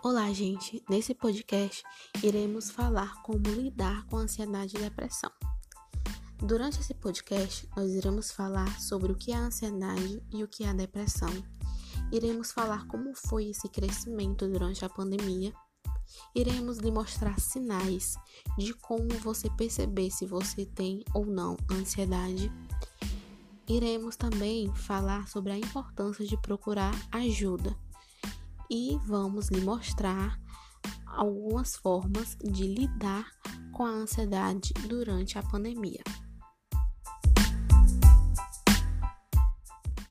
Olá, gente! Nesse podcast iremos falar como lidar com ansiedade e depressão. Durante esse podcast, nós iremos falar sobre o que é a ansiedade e o que é a depressão. Iremos falar como foi esse crescimento durante a pandemia. Iremos lhe mostrar sinais de como você perceber se você tem ou não ansiedade. Iremos também falar sobre a importância de procurar ajuda e vamos lhe mostrar algumas formas de lidar com a ansiedade durante a pandemia.